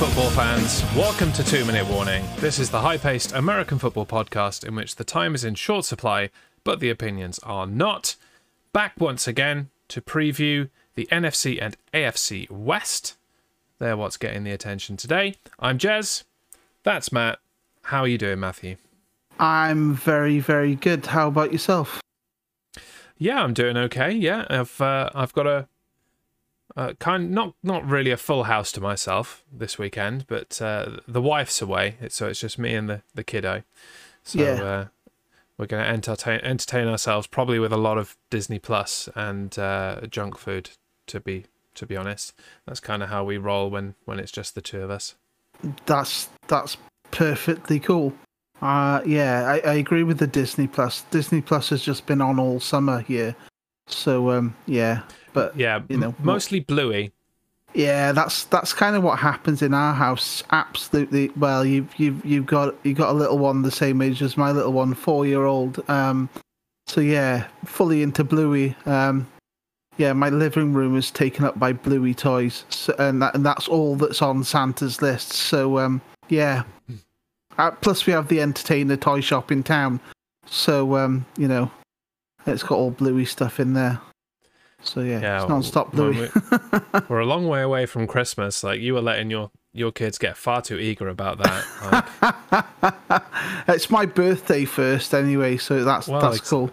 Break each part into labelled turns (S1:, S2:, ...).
S1: Football fans. Welcome to Two Minute Warning. This is the high paced American football podcast in which the time is in short supply, but the opinions are not. Back once again to preview the NFC and AFC West. They're what's getting the attention today. I'm Jez. That's Matt. How are you doing, Matthew?
S2: I'm very, very good. How about yourself?
S1: Yeah, I'm doing okay. Yeah, I've uh, I've got a uh, kind not not really a full house to myself this weekend, but uh, the wife's away, so it's just me and the the kiddo. So
S2: Yeah.
S1: uh, we're going to entertain entertain ourselves probably with a lot of Disney Plus and uh, junk food. To be to be honest, that's kind of how we roll when when it's just the two of us.
S2: That's that's perfectly cool. Uh, yeah, I, I agree with the Disney Plus. Disney Plus has just been on all summer here, so um, yeah. But
S1: Yeah,
S2: You know,
S1: mostly Bluey.
S2: yeah, that's that's kind of what happens in our house. Absolutely. Well, you've you've you've got you got a little one the same age as my little one, four year old. Um, so yeah, fully into Bluey. Um, yeah, my living room is taken up by Bluey toys, so, and that and that's all that's on Santa's list. So um, yeah. Uh, plus, we have the Entertainer toy shop in town, so um, you know, it's got all Bluey stuff in there. So yeah,
S1: Yeah,
S2: it's non-stop
S1: when
S2: Bluey.
S1: we- We're a long way away from Christmas. Like you were letting your your kids get far too eager about that. Like,
S2: it's my birthday first, anyway, so that's
S1: Well,
S2: that's
S1: ex-
S2: cool.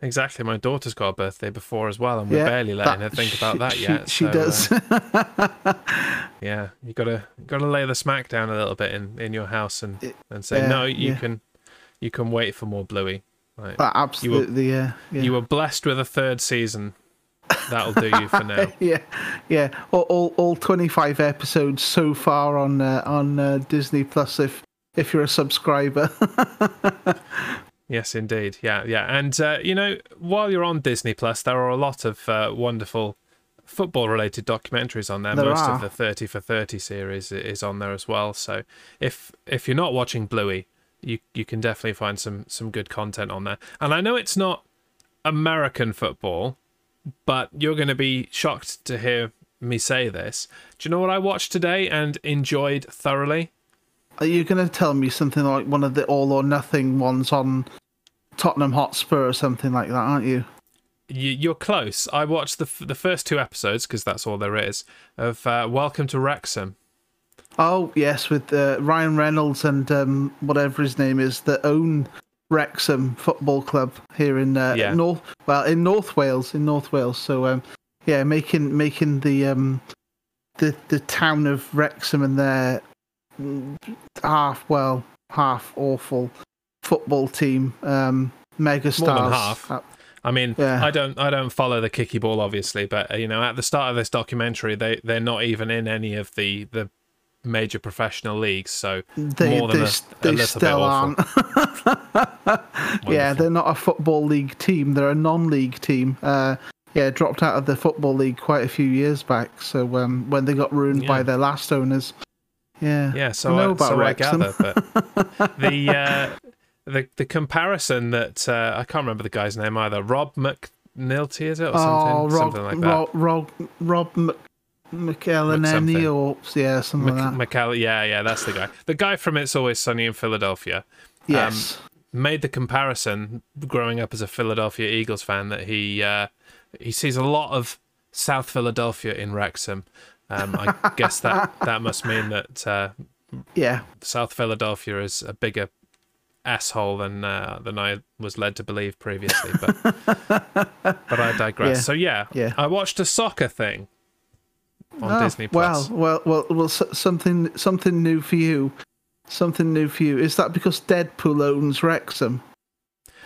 S1: exactly. My daughter's got a birthday before as well, and we're
S2: Yeah,
S1: barely letting
S2: that-
S1: her think about that
S2: she-
S1: yet.
S2: She,
S1: so,
S2: does.
S1: uh, yeah, you gotta gotta lay the smack down a little bit in, in your house and, and say no. You
S2: yeah.
S1: can you can wait for more Bluey. Like,
S2: absolutely, yeah, yeah.
S1: You were blessed with a third season. That'll do you for now.
S2: yeah, yeah. All, all, all twenty-five episodes so far on uh, on uh, Disney Plus. If if you're a subscriber,
S1: Yes, indeed. Yeah, yeah. And uh, you know, while you're on Disney Plus, there are a lot of uh, wonderful football-related documentaries on there.
S2: There
S1: Most
S2: are.
S1: of the Thirty for Thirty series is on there as well. So if if you're not watching Bluey, you you can definitely find some some good content on there. And I know it's not American football, but you're going to be shocked to hear me say this. Do you know what I watched today and enjoyed thoroughly?
S2: are you going to tell me something like one of the All or Nothing ones on Tottenham Hotspur or something like that? Aren't you?
S1: you, you're close. I watched the f- the first two episodes because that's all there is of uh, Welcome to Wrexham.
S2: Oh yes, with uh, Ryan Reynolds and um, whatever his name is that own Wrexham Football Club here in uh,
S1: Yeah.
S2: North. Well, in North Wales, in North Wales. So um, yeah, making making the um, the the town of Wrexham and their half well half awful football team um, megastars.
S1: More than half.
S2: Uh,
S1: I mean,
S2: Yeah.
S1: I don't I don't follow the kicky ball obviously, but uh, you know, at the start of this documentary, they they're not even in any of the the major professional leagues. So
S2: they
S1: more than
S2: they,
S1: a,
S2: they still aren't. yeah, they're not a football league team. They're a non-league team. Uh, yeah, dropped out of the football league quite a few years back. So um, when they got ruined by their last owners, yeah,
S1: Yeah, so
S2: I know
S1: I,
S2: about
S1: so I
S2: Wrexham.
S1: gather, but the uh, the the comparison that uh, I can't remember the guy's name either. Rob McNulty is it or something,
S2: oh, Rob,
S1: something like that.
S2: Rob, Rob, Rob Mc,
S1: something.
S2: or yeah, something like that.
S1: Mc- yeah, yeah, that's the guy. The guy from It's Always Sunny in Philadelphia
S2: yes,
S1: made the comparison growing up as a Philadelphia Eagles fan that he uh, he sees a lot of South Philadelphia in Wrexham. Um, I guess that that must mean that uh,
S2: yeah,
S1: South Philadelphia is a bigger asshole than uh, than I was led to believe previously. But but I digress.
S2: Yeah.
S1: So yeah,
S2: Yeah.
S1: I watched a soccer thing on
S2: Oh,
S1: Disney Plus.
S2: Well, well, well, well, something something new for you. Something new for you. Is that because Deadpool owns Wrexham?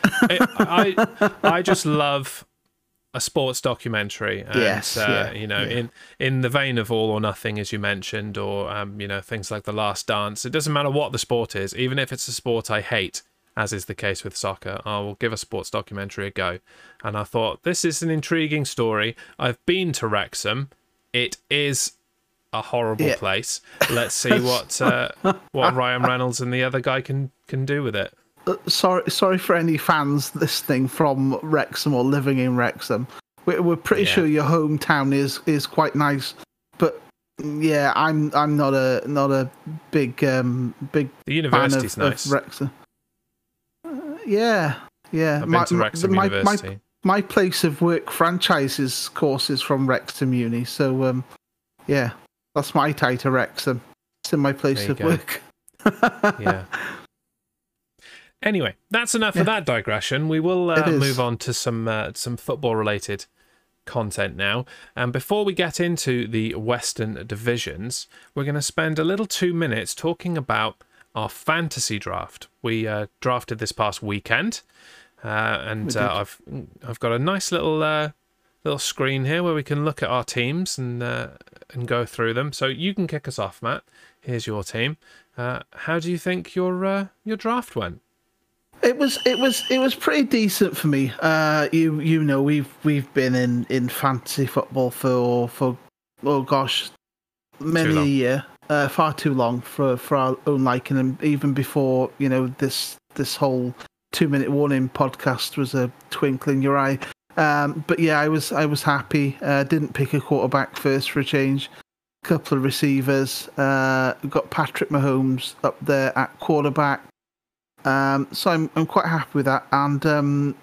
S1: I, I I just love a sports documentary. And,
S2: Yes,
S1: uh,
S2: yeah,
S1: you know,
S2: yeah.
S1: in in the vein of All or Nothing, as you mentioned, or um, you know, things like The Last Dance. It doesn't matter what the sport is, even if it's a sport I hate, as is the case with soccer. I will give a sports documentary a go. And I thought this is an intriguing story. I've been to Wrexham. It is a horrible
S2: Yeah.
S1: place. Let's see what uh, what Ryan Reynolds and the other guy can can do with it.
S2: Uh, sorry, sorry for any fans listening from Wrexham or living in Wrexham. We're, we're pretty
S1: Yeah.
S2: sure your hometown is is quite nice, but yeah, I'm I'm not a not a big um big
S1: The
S2: fan of,
S1: university's nice.
S2: of Wrexham. Uh, yeah, yeah.
S1: I've been to Wrexham
S2: my,
S1: University.
S2: My, my place of work franchises courses from Wrexham Uni, so um, yeah, that's my tie to Wrexham. It's in my place of
S1: go.
S2: work.
S1: yeah. Anyway, that's enough
S2: Yeah.
S1: of that digression. We will uh, move on to some uh, some football related content now. And before we get into the Western divisions, we're going to spend a little two minutes talking about our fantasy draft. We uh, drafted this past weekend, and uh, I've I've got a nice little uh, little screen here where we can look at our teams and uh, and go through them. So you can kick us off, Matt. Here's your team. Uh, how do you think your uh, your draft went?
S2: It was it was it was pretty decent for me. Uh, you you know we've we've been in, in fantasy football for for oh gosh many a year, uh, far too long for for our own liking, and even before you know this this whole two minute warning podcast was a twinkle in your eye. Um, but yeah, I was I was happy. Uh, didn't pick a quarterback first for a change. Couple of receivers. Uh, got Patrick Mahomes up there at quarterback. Um, so I'm I'm quite happy with that, and um,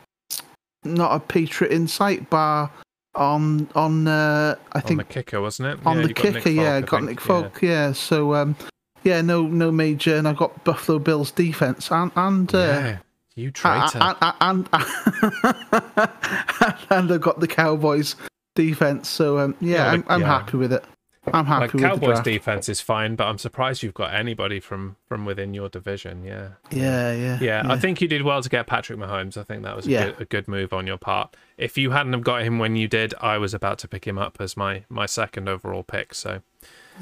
S2: not a Patriot insight bar on on uh, I
S1: On
S2: think
S1: the kicker, wasn't it?
S2: on
S1: Yeah,
S2: the kicker, yeah,
S1: I
S2: got
S1: think.
S2: Nick
S1: Yeah.
S2: Folk, yeah. So um, yeah, no no major, and I got Buffalo Bills defense and and uh,
S1: Yeah, you
S2: and,
S1: traitor.
S2: and, and, and I got the Cowboys defense. So um, yeah,
S1: Yeah,
S2: I'm, I'm
S1: yeah.
S2: happy with it. I'm happy
S1: like
S2: with the
S1: Cowboys defense is fine, but I'm surprised you've got anybody from from within your division. Yeah.
S2: Yeah, yeah,
S1: Yeah, I think you did well to get Patrick Mahomes. I think that was a,
S2: Yeah.
S1: good, a good move on your part. If you hadn't have got him when you did, I was about to pick him up as my my second overall pick. So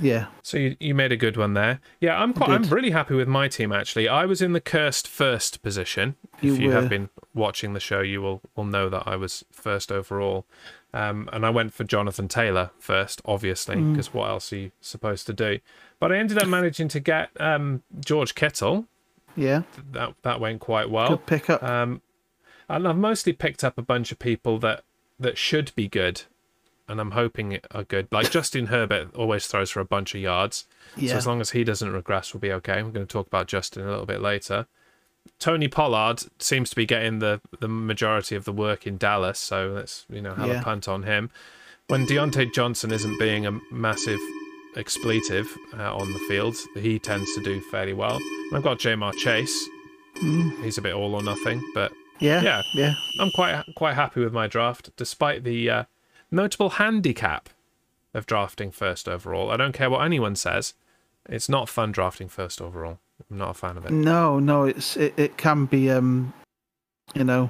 S2: yeah,
S1: so you, you made a good one there. Yeah, I'm quite, I'm really happy with my team actually. I was in the cursed first position.
S2: You
S1: if you have been watching the show, you will will know that I was first overall. Um, and I went for Jonathan Taylor first, obviously,
S2: Mm.
S1: because what else are you supposed to do? But I ended up managing to get um, George Kittle.
S2: yeah.
S1: That that went quite well.
S2: Good pickup.
S1: Um, and I've mostly picked up a bunch of people that that should be good, and I'm hoping are good. Like Justin Herbert always throws for a bunch of yards, so as long as he doesn't regress, we'll be okay. We're going to talk about Justin a little bit later. Tony Pollard seems to be getting the the majority of the work in Dallas, so let's you know have
S2: Yeah.
S1: a punt on him. When Diontae Johnson isn't being a massive expletive uh, on the field, he tends to do fairly well. And I've got Ja'Marr Chase.
S2: Mm.
S1: He's a bit all or nothing, but
S2: yeah,
S1: yeah.
S2: yeah.
S1: I'm quite quite happy with my draft, despite the uh, notable handicap of drafting first overall. I don't care what anyone says; it's not fun drafting first overall. I'm not a fan of it.
S2: No, no, it's it, it can be um, you know,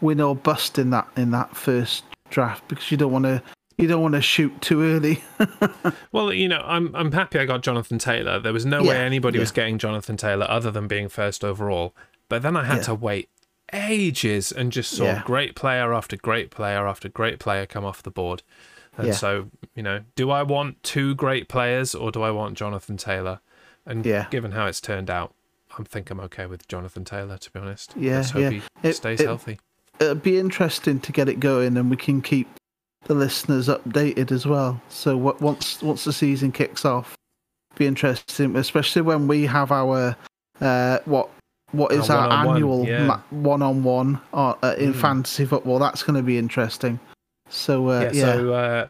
S2: win or bust in that in that first draft because you don't want to you don't want to shoot too early.
S1: Well, you know, I'm I'm happy I got Jonathan Taylor. There was no way
S2: Yeah,
S1: anybody was getting Jonathan Taylor other than being first overall. But then I had
S2: Yeah.
S1: to wait ages and just saw
S2: Yeah.
S1: great player after great player after great player come off the board. And
S2: Yeah.
S1: so, you know, do I want two great players or do I want Jonathan Taylor? And
S2: Yeah.
S1: given how it's turned out, I think I'm okay with Jonathan Taylor, to be honest.
S2: Yeah,
S1: Let's hope
S2: yeah.
S1: he stays
S2: it-
S1: healthy.
S2: It'll be interesting to get it going, and we can keep the listeners updated as well. So what, once once the season kicks off, be interesting, especially when we have our uh, what what is
S1: Our
S2: annual one on one in
S1: Mm.
S2: fantasy football. That's going to be interesting. So uh,
S1: yeah,
S2: yeah,
S1: so uh,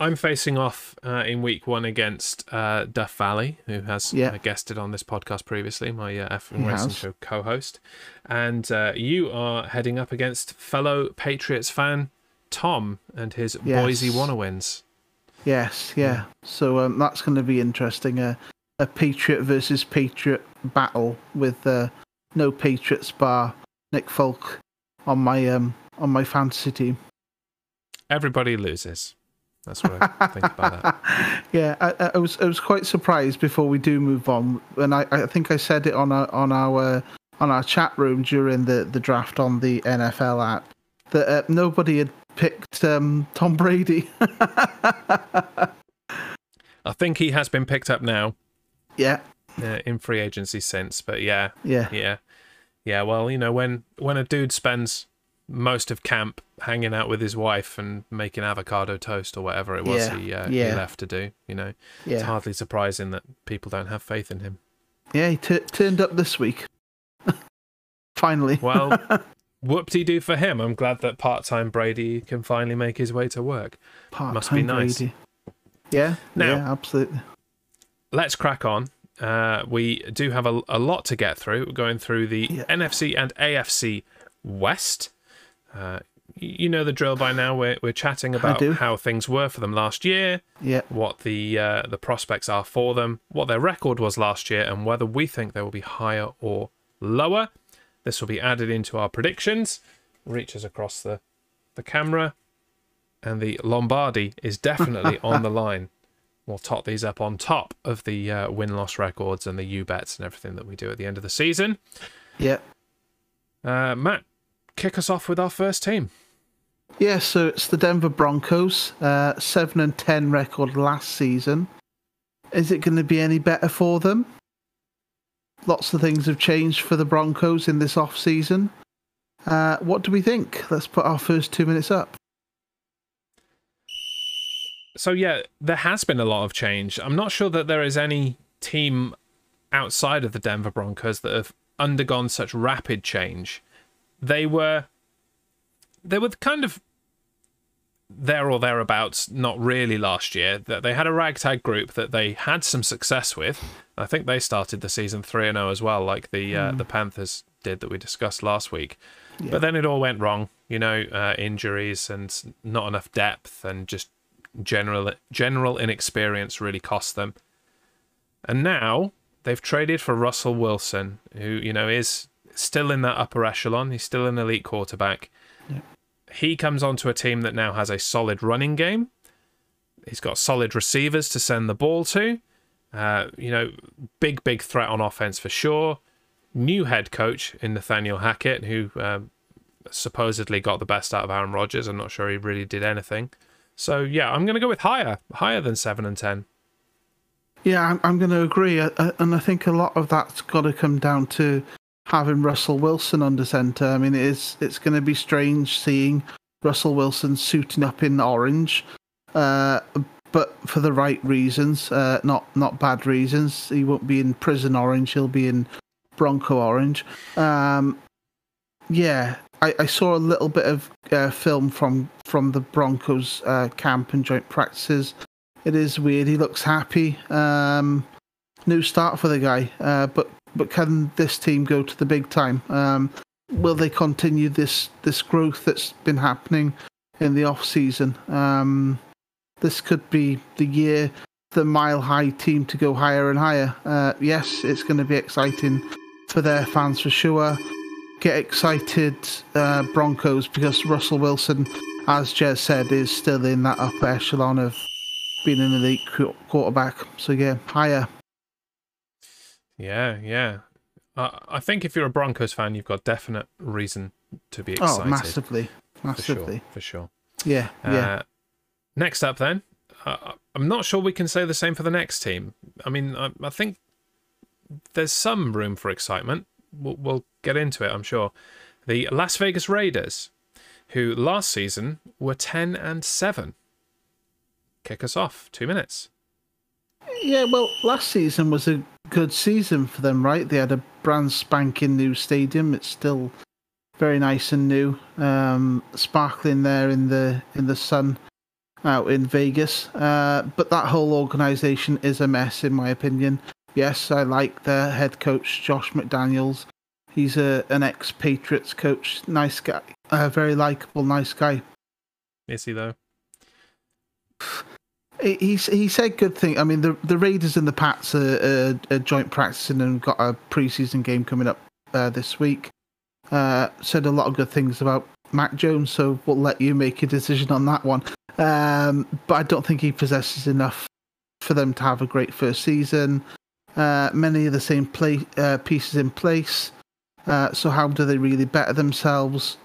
S1: I'm facing off uh, in week one against uh, Duff Valley, who has
S2: Yeah.
S1: uh, guested on this podcast previously, my uh, F1
S2: He
S1: Racing. Show co host. And uh, you are heading up against fellow Patriots fan Tom and his
S2: Yes.
S1: Boise Wanna.
S2: Yes, yeah. So um, that's going to be interesting. Uh, a Patriot versus Patriot battle with uh, no Patriots bar Nick Folk on my um on my fantasy team.
S1: Everybody loses. That's what I think about that.
S2: yeah, I, I was I was quite surprised before we do move on, and I, I think I said it on our on our on our chat room during the, the draft on the NFL app that uh, nobody had picked um, Tom Brady.
S1: I think he has been picked up now
S2: yeah,
S1: uh, in free agency since, but yeah,
S2: yeah,
S1: yeah, yeah. Well, you know, when when a dude spends most of camp hanging out with his wife and making avocado toast or whatever it was
S2: Yeah,
S1: he, uh,
S2: yeah.
S1: he left to do. You know, it's hardly surprising that people don't have faith in him.
S2: yeah. He t- turned up this week. Finally.
S1: Well, whoop de doo for him. I'm glad that part time Brady can finally make his way to work.
S2: Part-time
S1: must be nice.
S2: Brady. Yeah.
S1: Now-
S2: yeah. Absolutely.
S1: let's crack on. Uh, we do have a, a lot to get through. We're going through the
S2: Yeah.
S1: NFC and AFC West. Uh, you know the drill by now. We're we're chatting about how things were for them last year,
S2: Yeah.
S1: what the uh, the prospects are for them, what their record was last year, and whether we think they will be higher or lower. This will be added into our predictions. Reaches across the the camera, and the Lombardi is definitely on the line. We'll tot these up on top of the uh, win loss records and the U bets and everything that we do at the end of the season.
S2: Yeah.
S1: Uh, Matt, kick us off with our first team.
S2: Yeah, so it's the Denver Broncos, uh, seven and ten record last season. Is it going to be any better for them? Lots of things have changed for the Broncos in this off season. Uh, what do we think? Let's put our first two minutes up.
S1: So yeah, there has been a lot of change. I'm not sure that there is any team outside of the Denver Broncos that have undergone such rapid change. They were they were kind of there or thereabouts, not really last year. That they had a ragtag group that they had some success with. I think they started the season three and zero as well, like the uh, the Panthers did that we discussed last week.
S2: Yeah.
S1: But then it all went wrong. You know, uh, injuries and not enough depth, and just general general inexperience really cost them. And now they've traded for Russell Wilson, who you know is still in that upper echelon. He's still an elite quarterback.
S2: Yeah.
S1: He comes onto a team that now has a solid running game. He's got solid receivers to send the ball to. Uh, you know, big big threat on offense for sure. New head coach in Nathaniel Hackett, who um, supposedly got the best out of Aaron Rodgers. I'm not sure he really did anything. So yeah, I'm going to go with higher, higher than seven and ten.
S2: Yeah, I'm, I'm going to agree, uh, uh, and I think a lot of that's got to come down to having Russell Wilson under centre. I mean, it is it's going to be strange seeing Russell Wilson suiting up in orange, uh, but for the right reasons, uh, not not bad reasons. He won't be in prison orange; he'll be in Bronco orange. Um, yeah, I, I saw a little bit of uh, film from from the Broncos uh, camp and joint practices. It is weird. He looks happy. Um, new start for the guy, uh, but but can this team go to the big time? Um, will they continue this this growth that's been happening in the off season? Um, this could be the year the mile high team to go higher and higher. Uh, yes, it's going to be exciting for their fans for sure. Get excited, uh, Broncos, because Russell Wilson, as Jez said, is still in that upper echelon of being an elite qu- quarterback. So yeah, higher.
S1: Yeah, yeah. Uh, I think if you're a Broncos fan, you've got definite reason to be excited.
S2: Oh, massively,
S1: for
S2: massively.
S1: sure, for sure.
S2: Yeah, yeah.
S1: Uh, next up, then, uh, I'm not sure we can say the same for the next team. I mean, I, I think there's some room for excitement. We'll, we'll get into it, I'm sure. The Las Vegas Raiders, who last season were 10 and 7. Kick us off. Two minutes.
S2: Yeah, well, last season was a good season for them, right? They had a brand spanking new stadium. It's still very nice and new, um, sparkling there in the in the sun out in Vegas. Uh, but that whole organisation is a mess, in my opinion. Yes, I like their head coach Josh McDaniels. He's a an ex Patriots coach, nice guy, a very likable, nice guy.
S1: Is he, though?
S2: He he he said good thing. I mean, the the Raiders and the Pats are, are, are joint practicing and got a preseason game coming up uh, this week. Uh, said a lot of good things about Mac Jones, so we'll let you make a decision on that one. Um, but I don't think he possesses enough for them to have a great first season. Uh, many of the same play uh, pieces in place. Uh, so how do they really better themselves?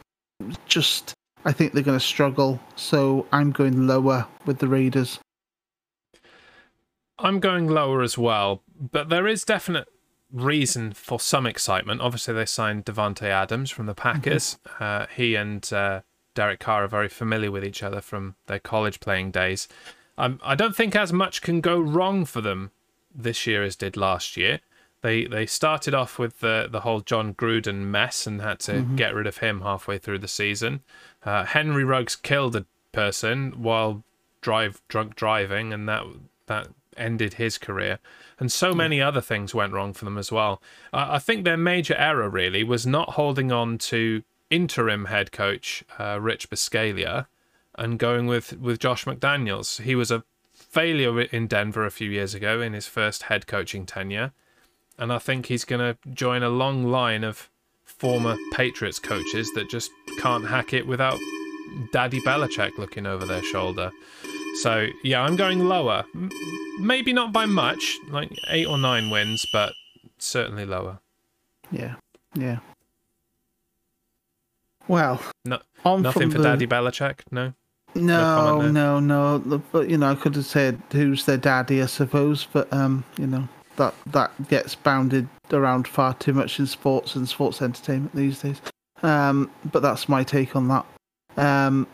S2: Just, I think they're going to struggle. So I'm going lower with the Raiders.
S1: I'm going lower as well, but there is definite reason for some excitement. Obviously, they signed Davante Adams from the Packers. Uh, he and uh, Derek Carr are very familiar with each other from their college playing days. Um, I don't think as much can go wrong for them this year as did last year. They they started off with the the whole Jon Gruden mess and had to get rid of him halfway through the season. Uh, Henry Ruggs killed a person while drive drunk driving, and that that ended his career. And so many other things went wrong for them as well. Uh, I think their major error really was not holding on to interim head coach uh, Rich Bisaccia and going with with Josh McDaniels. He was a failure in Denver a few years ago in his first head coaching tenure, and I think he's going to join a long line of former Patriots coaches that just can't hack it without Daddy Belichick looking over their shoulder. So yeah, I'm going lower. M- maybe not by much, like eight or nine wins, but certainly lower.
S2: Yeah, yeah. Well,
S1: No,
S2: on
S1: nothing for
S2: the-
S1: Daddy Belichick. No.
S2: No, no, no. the- But you know, I could have said who's their daddy, I suppose. But um, you know, that that gets bounded around far too much in sports and sports entertainment these days. Um, but that's my take on that. Um,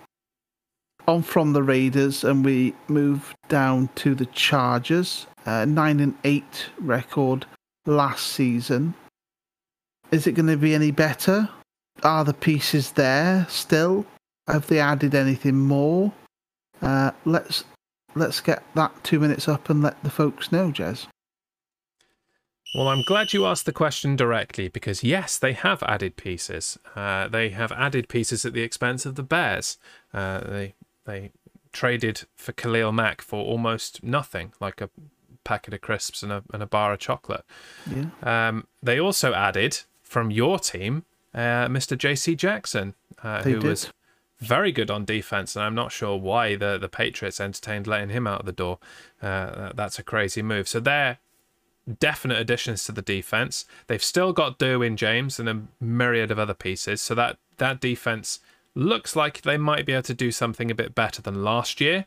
S2: on from the Raiders, and we move down to the Chargers. Uh, nine and eight record last season. Is it going to be any better? Are the pieces there still? Have they added anything more? Uh, let's let's get that two minutes up and let the folks know, Jez.
S1: Well, I'm glad you asked the question directly because yes, they have added pieces. Uh, they have added pieces at the expense of the Bears. Uh, they they traded for Khalil Mack for almost nothing, like a packet of crisps and a and a bar of chocolate.
S2: Yeah,
S1: Um, they also added from your team, uh, Mr. J.C. Jackson, uh, who
S2: did.
S1: was very good on defense, and I'm not sure why the the Patriots entertained letting him out of the door. Uh, that's a crazy move. So they're definite additions to the defense. They've still got Derwin James and a myriad of other pieces. So that that defense looks like they might be able to do something a bit better than last year.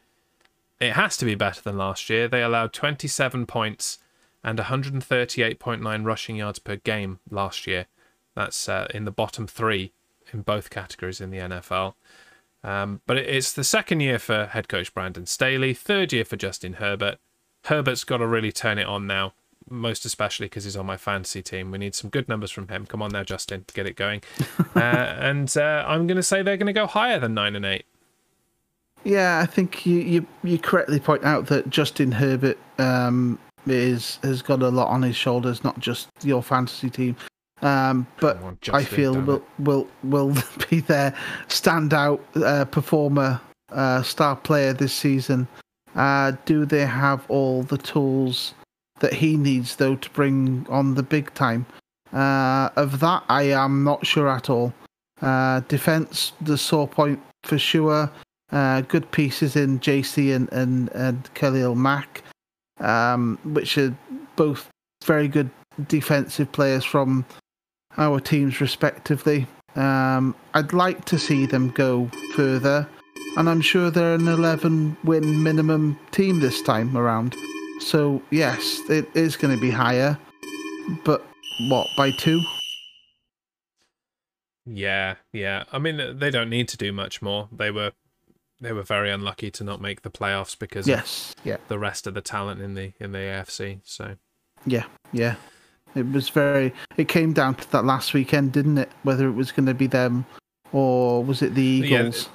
S1: It has to be better than last year. They allowed 27 points and 138.9 rushing yards per game last year. That's uh, in the bottom three in both categories in the NFL. Um, but it's the second year for head coach Brandon Staley, third year for Justin Herbert. Herbert's got to really turn it on now, most especially because he's on my fantasy team. We need some good numbers from him. Come on now, Justin, get it going. uh, and uh, I'm going to say they're going to go higher than nine and eight.
S2: yeah. I think you you, you correctly point out that Justin Herbert um, is has got a lot on his shoulders, not just your fantasy team. Um, but
S1: Come on,
S2: I feel will will will be their standout uh, performer, uh, star player this season. Uh, do they have all the tools that he needs though to bring on the big time? Uh, of that, I am not sure at all. Uh, defense, the sore point for sure. Uh, good pieces in JC and and and Khalil Mack, um, which are both very good defensive players from our teams respectively. Um, I'd like to see them go further, and I'm sure they're an 11 win minimum team this time around. So, yes, it is going to be higher, but what, by two?
S1: Yeah, yeah. I mean, they don't need to do much more. They were they were very unlucky to not make the playoffs because of
S2: Yes, yeah,
S1: the rest of the talent in the in the AFC. So
S2: yeah, yeah. It was very. It came down to that last weekend, didn't it? Whether it was going to be them or was it the Eagles?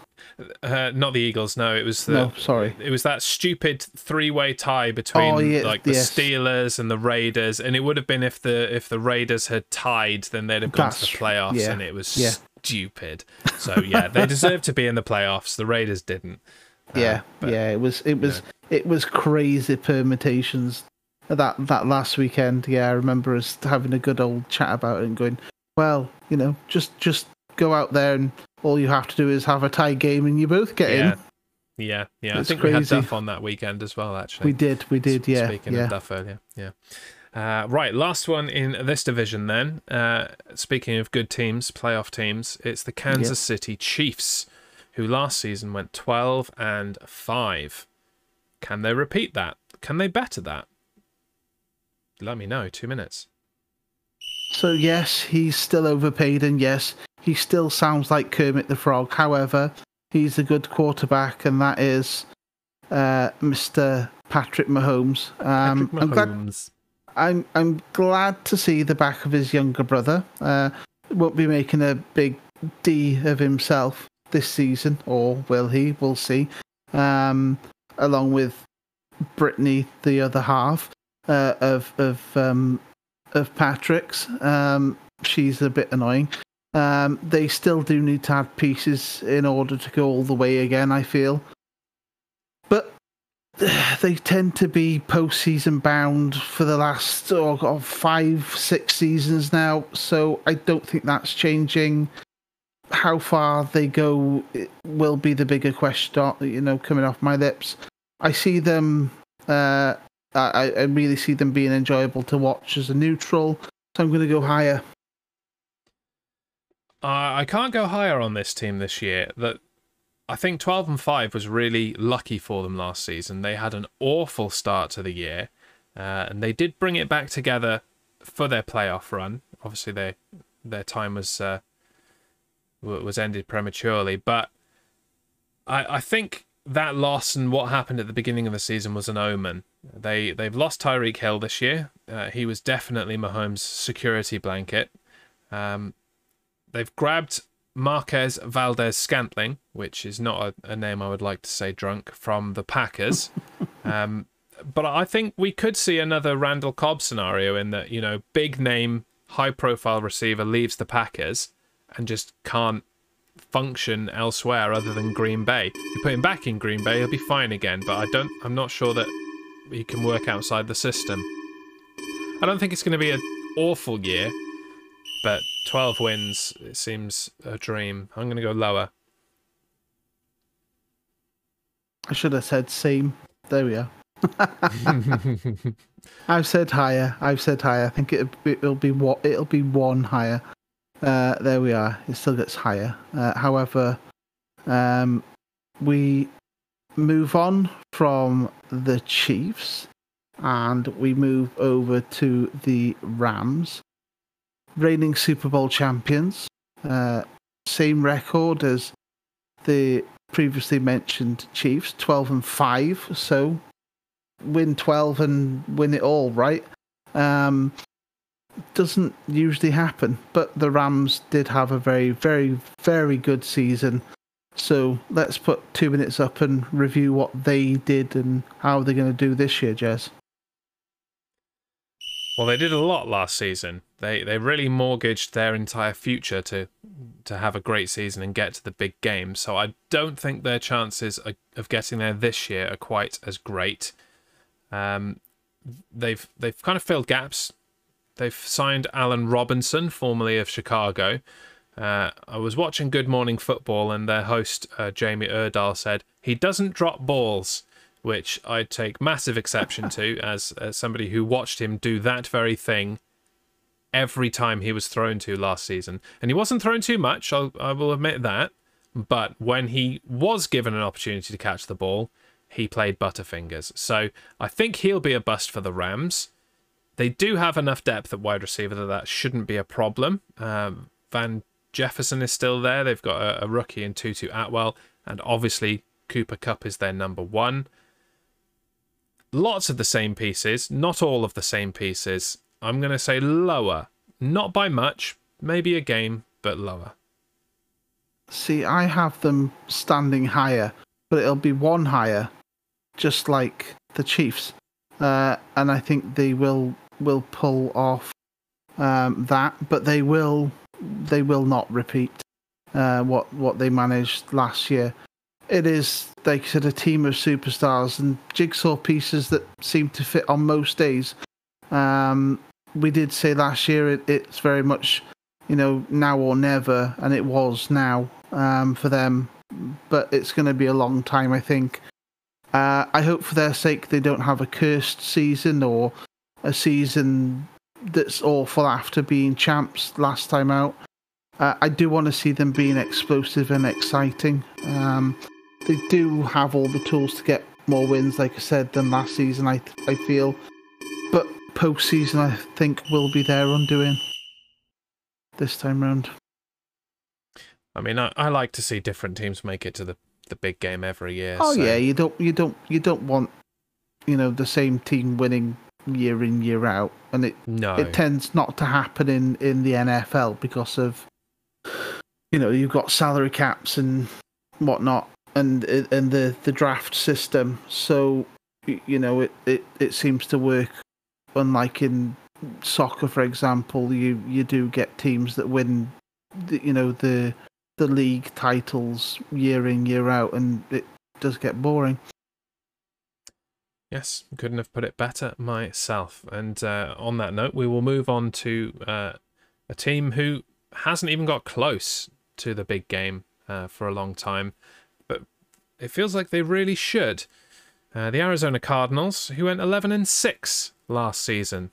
S1: Uh, not the Eagles. No, it was the
S2: no, sorry.
S1: it was that stupid three-way tie between
S2: Oh, yeah,
S1: like the
S2: yes.
S1: Steelers and the Raiders, and it would have been if the if the Raiders had tied, then they'd have gone to the playoffs,
S2: yeah,
S1: and it was
S2: yeah.
S1: stupid. So yeah, they deserved to be in the playoffs. The Raiders didn't. Uh,
S2: yeah,
S1: but,
S2: yeah. It was it was it was crazy permutations that that last weekend. Yeah, I remember us having a good old chat about it and going, well, you know, just just go out there and all you have to do is have a tie game and you both get
S1: Yeah.
S2: in.
S1: Yeah, yeah.
S2: It's
S1: I think we had
S2: crazy.
S1: Duff on that weekend as well. Actually,
S2: We did, we did, yeah,
S1: Speaking
S2: yeah.
S1: of Duff earlier, yeah. Uh, right, last one in this division then. Uh, speaking of good teams, playoff teams, it's the Kansas City Chiefs, who last season went 12 and 5. Can they repeat that? Can they better that? Let me know. Two minutes.
S2: So yes, he's still overpaid, and yes, he still sounds like Kermit the Frog. However, he's a good quarterback, and that is uh, Mr. Patrick Mahomes. Um,
S1: Patrick
S2: I'm glad I'm I'm glad to see the back of his younger brother. Uh, won't be making a big D of himself this season, or will he? We'll see. Um, along with Brittany, the other half uh, of of um, of Patrick's. Um, she's a bit annoying. Um, they still do need to add pieces in order to go all the way again. I feel, but they tend to be postseason bound for the last oh five, six seasons now. So I don't think that's changing. How far they go will be the bigger question, you know, coming off my lips. I see them. Uh, I, I really see them being enjoyable to watch as a neutral. So I'm going to go higher.
S1: Uh, I can't go higher on this team this year. That I think 12 and 5 was really lucky for them last season. They had an awful start to the year, uh, and they did bring it back together for their playoff run. Obviously, they, their time was uh, was ended prematurely, but I, I think that loss and what happened at the beginning of the season was an omen. They they've lost Tyreek Hill this year. Uh, he was definitely Mahomes' security blanket. Um, they've grabbed Marquez Valdes-Scantling, which is not a, a, name I would like to say drunk, from the Packers. um, but I think we could see another Randall Cobb scenario in that, you know, big name, high profile receiver leaves the Packers and just can't function elsewhere other than Green Bay. You put him back in Green Bay, he'll be fine again, but I don't I'm not sure that he can work outside the system. I don't think it's going to be an awful year, but 12 wins, it seems a dream. I'm going to go lower.
S2: I should have said same. There we are. I've said higher. I've said higher. I think it, it'll be what it'll be one higher. Uh, there we are. It still gets higher. Uh, however, um, we move on from the Chiefs and we move over to the Rams reigning Super Bowl champions. Uh, same record as the previously mentioned Chiefs, 12 and 5. So win 12 and win it all, right? Um, doesn't usually happen, but the Rams did have a very, very, very good season. So let's put two minutes up and review what they did and how they're going to do this year, Jez.
S1: Well, they did a lot last season. They they really mortgaged their entire future to to have a great season and get to the big game. So I don't think their chances of getting there this year are quite as great. Um, they've they've kind of filled gaps. They've signed Allen Robinson, formerly of Chicago. Uh, I was watching Good Morning Football, and their host uh, Jamie Erdahl said he doesn't drop balls which I take massive exception to as, as somebody who watched him do that very thing every time he was thrown to last season. And he wasn't thrown too much, I'll, I will admit that. But when he was given an opportunity to catch the ball, he played Butterfingers. So I think he'll be a bust for the Rams. They do have enough depth at wide receiver that that shouldn't be a problem. Um, Van Jefferson is still there. They've got a, a rookie in Tutu Atwell, and obviously Cooper Kupp is their number one lots of the same pieces, not all of the same pieces. I'm going to say lower. Not by much, maybe a game, but lower.
S2: See, I have them standing higher, but it'll be one higher, just like the Chiefs. Uh, and I think they will will pull off um, that, but they will they will not repeat uh, what what they managed last year it is, like I said, a team of superstars and jigsaw pieces that seem to fit on most days. Um, we did say last year it, it's very much, you know, now or never, and it was now um, for them. But it's going to be a long time, I think. Uh, I hope for their sake they don't have a cursed season or a season that's awful after being champs last time out. Uh, I do want to see them being explosive and exciting. Um, they do have all the tools to get more wins, like I said, than last season. I I feel, but postseason I think will be their undoing. this time round.
S1: I mean, I, I like to see different teams make it to the, the big game every year.
S2: Oh
S1: so-
S2: yeah, you don't you don't you don't want you know the same team winning year in year out, and it
S1: No.
S2: it tends not to happen in in the NFL because of you know you've got salary caps and whatnot, and and the the draft system. So you know it it it seems to work. Unlike in soccer, for example, you you do get teams that win, the, you know the the league titles year in year out, and it does get boring.
S1: Yes, couldn't have put it better myself. And uh, on that note, we will move on to uh, a team who hasn't even got close to the big game uh, for a long time, but it feels like they really should. Uh, the Arizona Cardinals, who went 11 and 6 last season.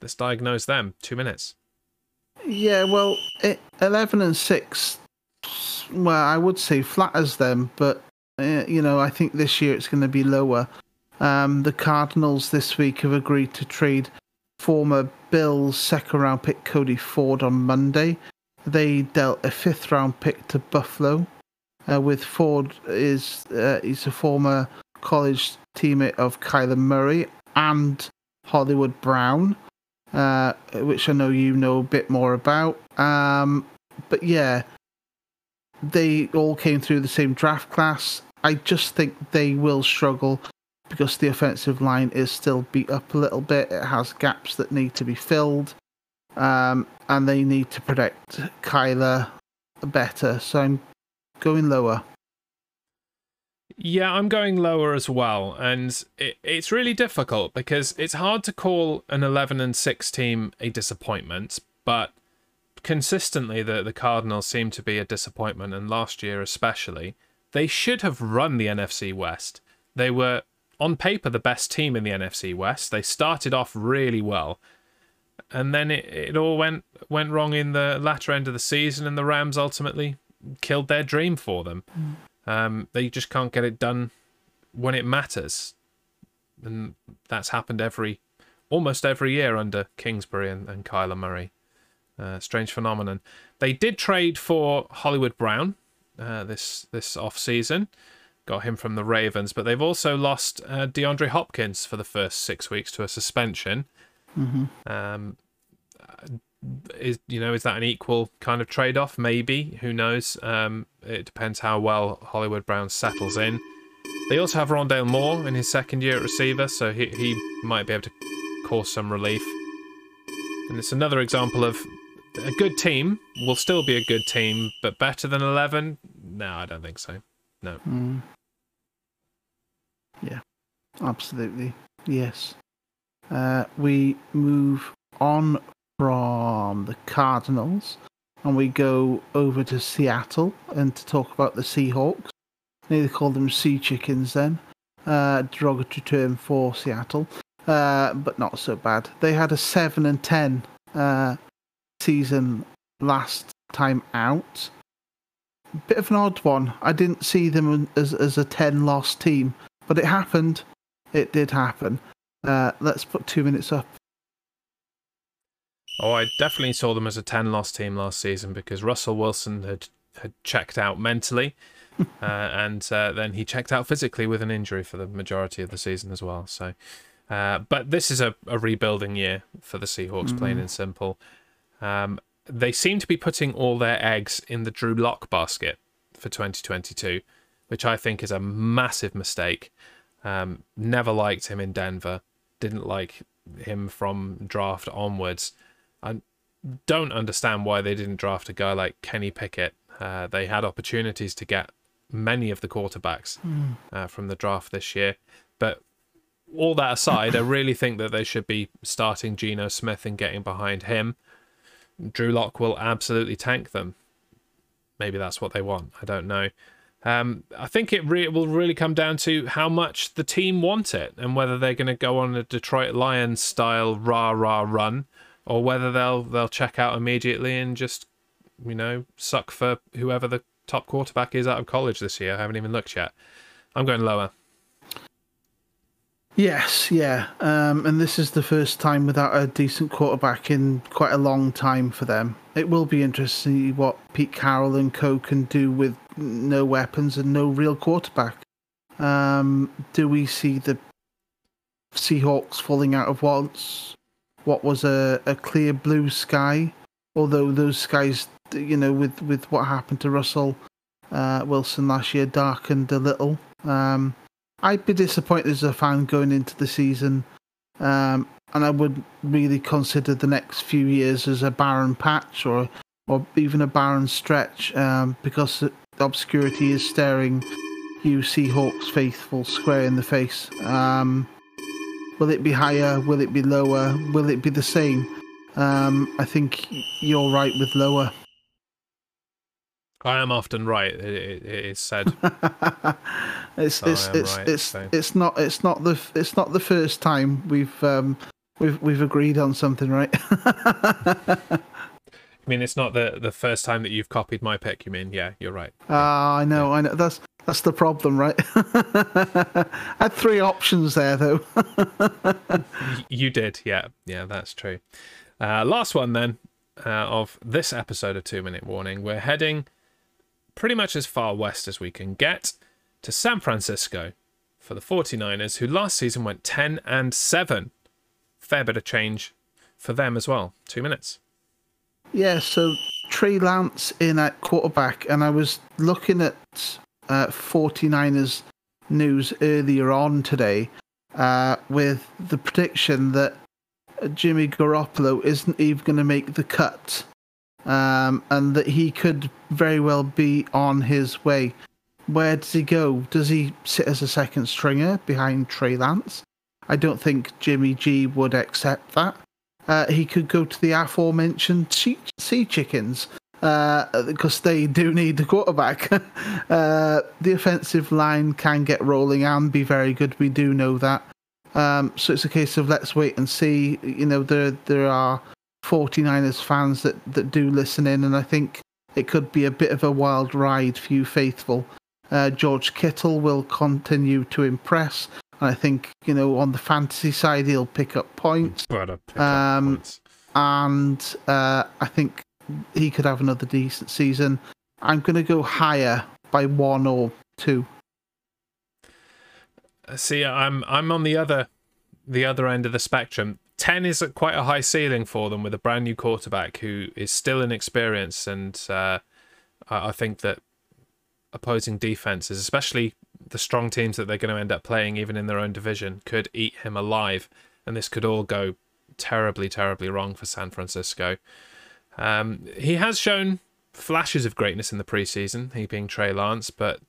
S1: Let's diagnose them. Two minutes.
S2: Yeah, well, it, eleven and six. Well, I would say flatters them, but uh, you know, I think this year it's going to be lower. Um, the Cardinals this week have agreed to trade former Bills second round pick Cody Ford on Monday. They dealt a fifth round pick to Buffalo. Uh, with Ford is uh, he's a former college teammate of Kyler Murray and Hollywood Brown uh, which I know you know a bit more about. Um, but yeah, they all came through the same draft class. I just think they will struggle because the offensive line is still beat up a little bit. It has gaps that need to be filled, um, and they need to protect Kyler better. So I'm going lower.
S1: Yeah, I'm going lower as well, and it, it's really difficult because it's hard to call an 11 and 6 team a disappointment, but consistently the the Cardinals seem to be a disappointment, and last year especially, they should have run the NFC West. They were on paper the best team in the NFC West. They started off really well, and then it, it all went went wrong in the latter end of the season, and the Rams ultimately killed their dream for them. Mm. Um, they just can't get it done when it matters, and that's happened every, almost every year under Kingsbury and, and Kyler Murray. Uh, strange phenomenon. They did trade for Hollywood Brown uh, this this off season, got him from the Ravens, but they've also lost uh, DeAndre Hopkins for the first six weeks to a suspension. Um, is you know is that an equal kind of trade off? Maybe who knows. Um, it depends how well Hollywood Brown settles in. They also have Rondale Moore in his second year at receiver, so he he might be able to cause some relief. And it's another example of a good team will still be a good team, but better than eleven? No, I don't think so. No.
S2: Mm. Yeah, absolutely. Yes. Uh, we move on from the Cardinals and we go over to Seattle and to talk about the Seahawks. They call them Sea Chickens then. Uh, derogatory term for Seattle, uh, but not so bad. They had a 7 and 10 uh, season last time out. Bit of an odd one. I didn't see them as, as a 10 loss team, but it happened. It did happen. Uh, let's put two minutes up.
S1: Oh, I definitely saw them as a 10 loss team last season because Russell Wilson had, had checked out mentally uh, and uh, then he checked out physically with an injury for the majority of the season as well. So, uh, but this is a, a rebuilding year for the Seahawks, plain and simple. Um, they seem to be putting all their eggs in the Drew Lock basket for 2022, which I think is a massive mistake. Um, never liked him in Denver. Didn't like him from draft onwards. I don't understand why they didn't draft a guy like Kenny Pickett. Uh, they had opportunities to get many of the quarterbacks uh, from the draft this year, but all that aside, I really think that they should be starting Geno Smith and getting behind him. Drew Lock will absolutely tank them. Maybe that's what they want. I don't know. Um, I think it re- will really come down to how much the team want it and whether they're going to go on a Detroit Lions style rah rah run or whether they'll they'll check out immediately and just you know suck for whoever the top quarterback is out of college this year. I haven't even looked yet. I'm going lower.
S2: Yes, yeah. Um, and this is the first time without a decent quarterback in quite a long time for them. It will be interesting to see what Pete Carroll and co can do with no weapons and no real quarterback. Um, do we see the Seahawks falling out of once what was a, a clear blue sky? Although those skies, you know, with, with what happened to Russell uh, Wilson last year, darkened a little. Um, I'd be disappointed as a fan going into the season, um, and I would really consider the next few years as a barren patch or or even a barren stretch um, because obscurity is staring you Seahawks faithful square in the face. Um, will it be higher? Will it be lower? Will it be the same? Um, I think you're right with lower.
S1: I am often right. It, it, it is said.
S2: it's it's it's right, it's, so. it's not it's not the it's not the first time we've um, we've we've agreed on something, right?
S1: I mean, it's not the the first time that you've copied my pick. You mean? Yeah, you're right.
S2: Ah, uh, I know, yeah. I know. That's that's the problem, right? I had three options there, though.
S1: you did, yeah, yeah, that's true. Uh, last one then uh, of this episode of Two Minute Warning. We're heading pretty much as far west as we can get to San Francisco for the 49ers, who last season went 10 and 7. Fair bit of change for them as well. Two minutes.
S2: Yeah, so Trey Lance in at quarterback, and I was looking at uh, 49ers news earlier on today uh, with the prediction that Jimmy Garoppolo isn't even going to make the cut um, and that he could very well be on his way. Where does he go? Does he sit as a second stringer behind Trey Lance? I don't think Jimmy G would accept that. Uh, he could go to the aforementioned Sea Chickens uh, because they do need the quarterback. uh, the offensive line can get rolling and be very good. We do know that. Um, so it's a case of let's wait and see. You know, there there are 49ers fans that, that do listen in, and I think it could be a bit of a wild ride for you faithful. Uh, George Kittle will continue to impress. And I think, you know, on the fantasy side, he'll pick up points.
S1: Pick um, up points.
S2: And uh, I think he could have another decent season. I'm going to go higher by one or two.
S1: See, I'm I'm on the other the other end of the spectrum. 10 is quite a high ceiling for them with a brand new quarterback who is still inexperienced. And uh, I think that opposing defenses, especially the strong teams that they're going to end up playing, even in their own division, could eat him alive. And this could all go terribly, terribly wrong for San Francisco. Um, he has shown flashes of greatness in the preseason, he being Trey Lance, but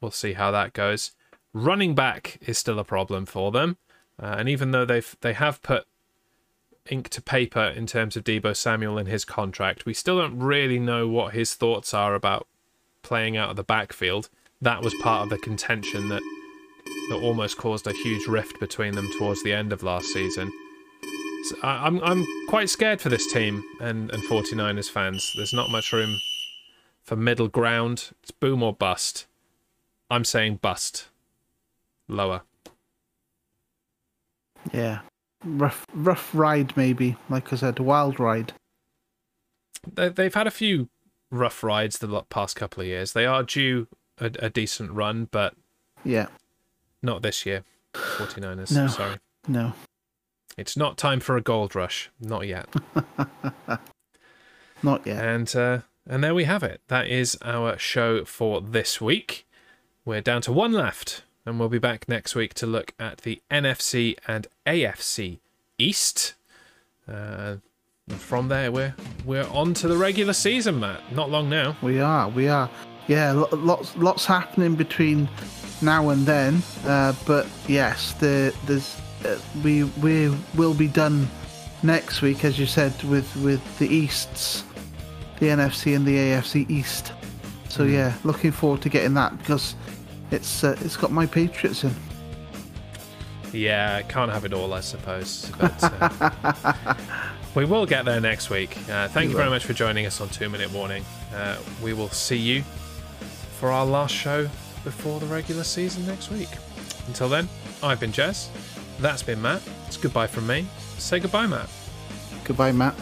S1: we'll see how that goes. Running back is still a problem for them. Uh, and even though they've they have put ink to paper in terms of Deebo Samuel in his contract, we still don't really know what his thoughts are about playing out of the backfield. That was part of the contention that that almost caused a huge rift between them towards the end of last season. So I, I'm I'm quite scared for this team and, and 49ers fans. There's not much room for middle ground. It's boom or bust. I'm saying bust. Lower.
S2: Yeah, rough rough ride maybe. Like I said, wild ride.
S1: They've had a few rough rides the past couple of years. They are due a, a decent run, but
S2: yeah,
S1: not this year. 49ers.
S2: No,
S1: sorry.
S2: No.
S1: It's not time for a gold rush. Not yet.
S2: not yet.
S1: And uh, and there we have it. That is our show for this week. We're down to one left and we'll be back next week to look at the NFC and AFC East. Uh, from there, we're we're on to the regular season, Matt. Not long now.
S2: We are, we are. Yeah, lots lots happening between now and then. Uh, but yes, the, there's we we will be done next week, as you said, with with the Easts, the NFC and the AFC East. So mm. yeah, looking forward to getting that because it's uh, it's got my Patriots in.
S1: Yeah, can't have it all, I suppose. But uh, we will get there next week. Uh, thank you very much for joining us on Two Minute Warning. Uh, we will see you for our last show before the regular season next week. Until then, I've been Jez. That's been Matt. It's goodbye from me. Say goodbye, Matt.
S2: Goodbye, Matt.